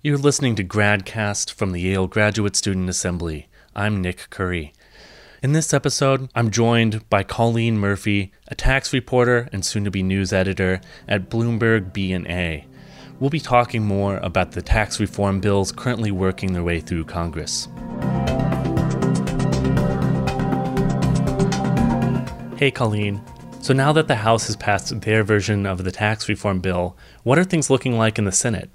You're listening to GradCast from the Yale Graduate Student Assembly. I'm Nick Curry. In this episode, I'm joined by Colleen Murphy, a tax reporter and soon to be news editor at Bloomberg BNA. We'll be talking more about the tax reform bills currently working their way through Congress. Hey, Colleen. So now that the House has passed their version of the tax reform bill, what are things looking like in the Senate?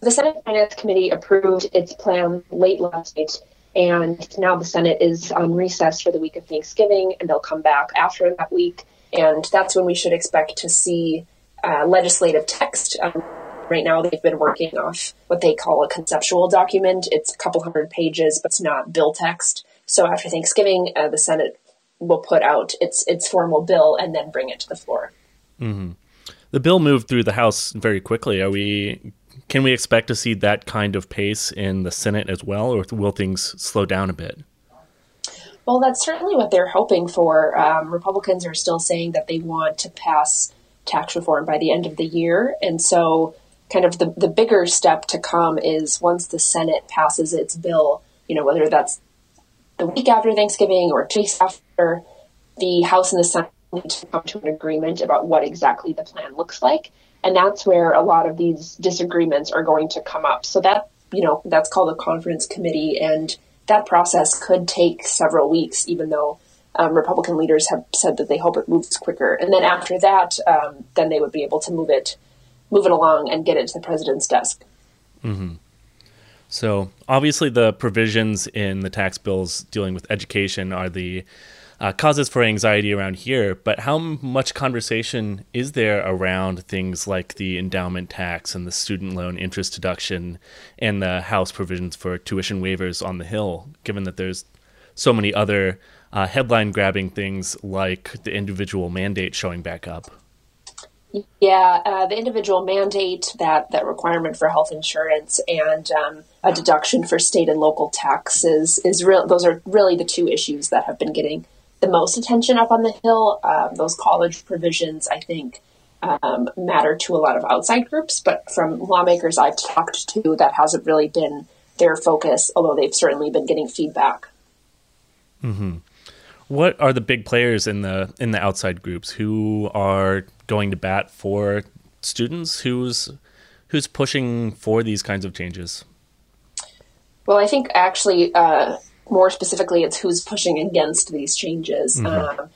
The Senate Finance Committee approved its plan late last night, and now the Senate is on recess for the week of Thanksgiving, and they'll come back after that week. And that's when we should expect to see uh, legislative text. Um, right now, they've been working off what they call a conceptual document. It's a couple hundred pages, but it's not bill text. So after Thanksgiving, uh, the Senate will put out its its formal bill and then bring it to the floor. Mm-hmm. The bill moved through the House very quickly. Are we can we expect to see that kind of pace in the Senate as well, or will things slow down a bit? Well, that's certainly what they're hoping for. Um, Republicans are still saying that they want to pass tax reform by the end of the year. And so, kind of the, the bigger step to come is once the Senate passes its bill, you know, whether that's the week after Thanksgiving or two weeks after, the House and the Senate need to come to an agreement about what exactly the plan looks like. And that's where a lot of these disagreements are going to come up. So that, you know, that's called a conference committee. And that process could take several weeks, even though um, Republican leaders have said that they hope it moves quicker. And then after that, um, then they would be able to move it, move it along and get it to the president's desk. Mm-hmm. So obviously, the provisions in the tax bills dealing with education are the uh, causes for anxiety around here, but how much conversation is there around things like the endowment tax and the student loan interest deduction and the House provisions for tuition waivers on the Hill, given that there's so many other uh, headline grabbing things like the individual mandate showing back up? Yeah, uh, the individual mandate, that, that requirement for health insurance, and um, a deduction for state and local taxes is real. Those are really the two issues that have been getting the most attention up on the Hill. Um, those college provisions, I think, um, matter to a lot of outside groups, but from lawmakers I've talked to, that hasn't really been their focus, although they've certainly been getting feedback. Mm-hmm. What are the big players in the in the outside groups who are going to bat for students? Who's who's pushing for these kinds of changes? Well, I think actually uh, more specifically, it's who's pushing against these changes. Mm-hmm. Um,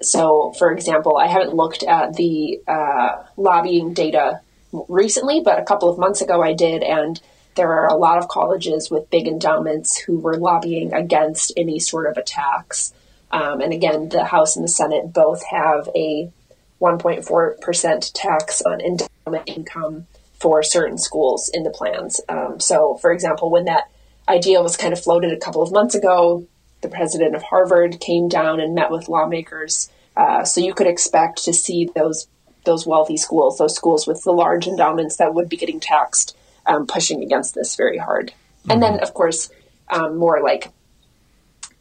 so, for example, I haven't looked at the uh, lobbying data recently, but a couple of months ago I did, and there are a lot of colleges with big endowments who were lobbying against any sort of a tax. Um, and again, the House and the Senate both have a 1.4% tax on endowment income for certain schools in the plans. Um, so, for example, when that idea was kind of floated a couple of months ago. The president of Harvard came down and met with lawmakers. Uh, so you could expect to see those those wealthy schools, those schools with the large endowments that would be getting taxed, um, pushing against this very hard. Mm-hmm. And then, of course, um, more like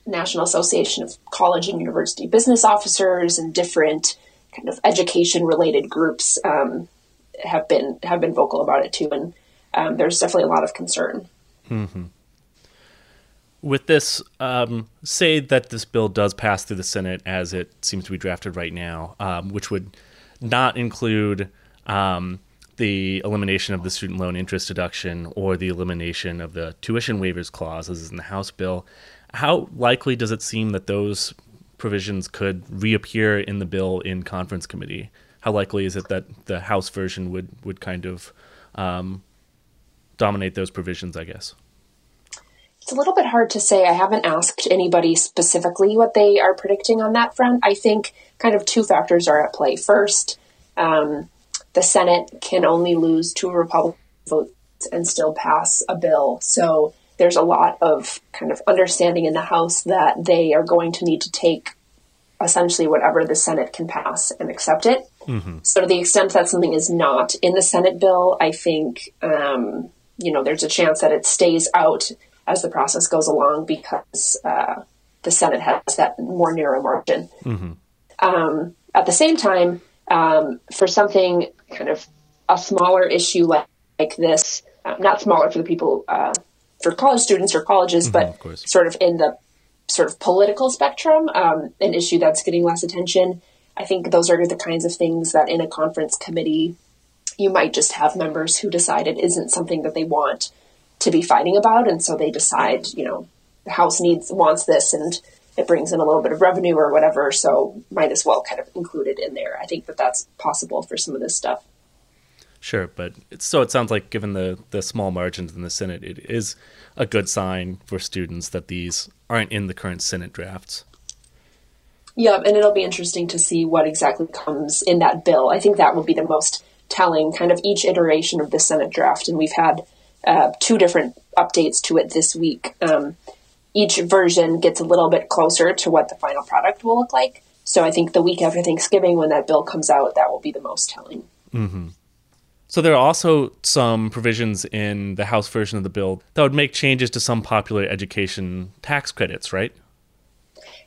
National Association of College and University Business Officers and different kind of education related groups um, have been have been vocal about it too. And um, there's definitely a lot of concern. Mm-hmm with this, um, say that this bill does pass through the Senate as it seems to be drafted right now, um, which would not include um, the elimination of the student loan interest deduction or the elimination of the tuition waivers clause, as is in the House bill. How likely does it seem that those provisions could reappear in the bill in conference committee? How likely is it that the House version would would kind of um, dominate those provisions? I guess. It's a little bit hard to say. I haven't asked anybody specifically what they are predicting on that front. I think kind of two factors are at play. First, um, the Senate can only lose two Republican votes and still pass a bill. So there's a lot of kind of understanding in the House that they are going to need to take essentially whatever the Senate can pass and accept it. Mm-hmm. So to the extent that something is not in the Senate bill, I think um, you know there's a chance that it stays out as the process goes along because uh, the Senate has that more narrow margin. Mm-hmm. Um, at the same time, um, for something kind of a smaller issue like, like this, uh, not smaller for the people uh, for college students or colleges, Mm-hmm, of but course. sort of in the sort of political spectrum, um, an issue that's getting less attention. I think those are the kinds of things that in a conference committee, you might just have members who decide it isn't something that they want to be fighting about, and so they decide, you know, the House needs wants this, and it brings in a little bit of revenue or whatever, so might as well kind of include it in there. I think that that's possible for some of this stuff. Sure, but it's, so it sounds like, given the the small margins in the Senate, it is a good sign for students that these aren't in the current Senate drafts. Yeah, and it'll be interesting to see what exactly comes in that bill. I think that will be the most telling, kind of each iteration of the Senate draft, and we've had uh, two different updates to it this week. Um, each version gets a little bit closer to what the final product will look like. So I think the week after Thanksgiving, when that bill comes out, that will be the most telling. So there are also some provisions in the House version of the bill that would make changes to some popular education tax credits, right?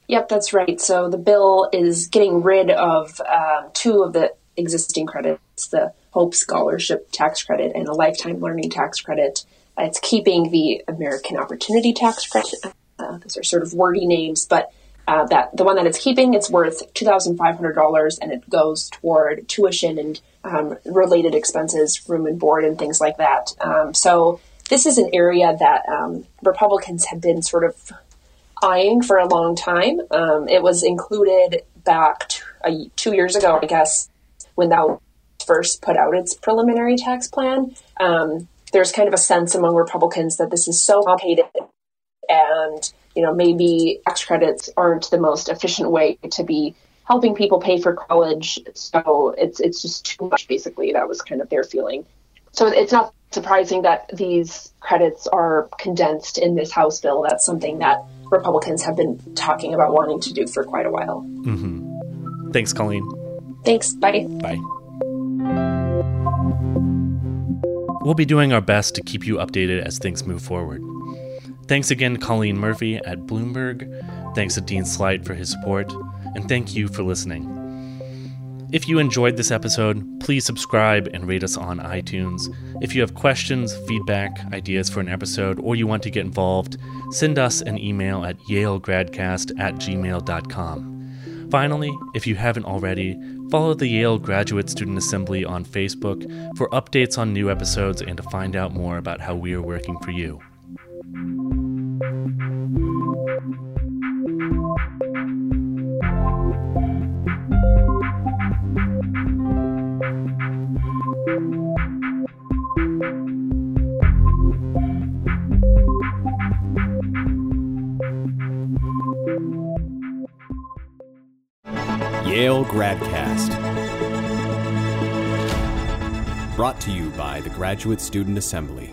Yep, that's right. So the bill is getting rid of um, two of the existing credits the Hope Scholarship Tax Credit and the Lifetime Learning Tax Credit. It's keeping the American Opportunity Tax Credit. Uh, those are sort of wordy names, but uh, that the one that it's keeping, it's worth two thousand five hundred dollars, and it goes toward tuition and um, related expenses, room and board, and things like that. Um, so this is an area that um, Republicans have been sort of eyeing for a long time. Um, it was included back two years ago, I guess, when that first put out its preliminary tax plan. Um, there's kind of a sense among Republicans that this is so complicated and you know maybe tax credits aren't the most efficient way to be helping people pay for college. So it's it's just too much basically. That was kind of their feeling. So it's not surprising that these credits are condensed in this house bill. That's something that republicans have been talking about wanting to do for quite a while. Thanks, Colleen. Thanks bye Bye. We'll be doing our best to keep you updated as things move forward. Thanks again to Colleen Murphy at Bloomberg. Thanks to Dean Slight for his support. And thank you for listening. If you enjoyed this episode, please subscribe and rate us on iTunes. If you have questions, feedback, ideas for an episode, or you want to get involved, send us an email at yalegradcast at gmail.com. Finally, if you haven't already, follow the Yale Graduate Student Assembly on Facebook for updates on new episodes and to find out more about how we are working for you. Yale Gradcast. Brought to you by the Graduate Student Assembly.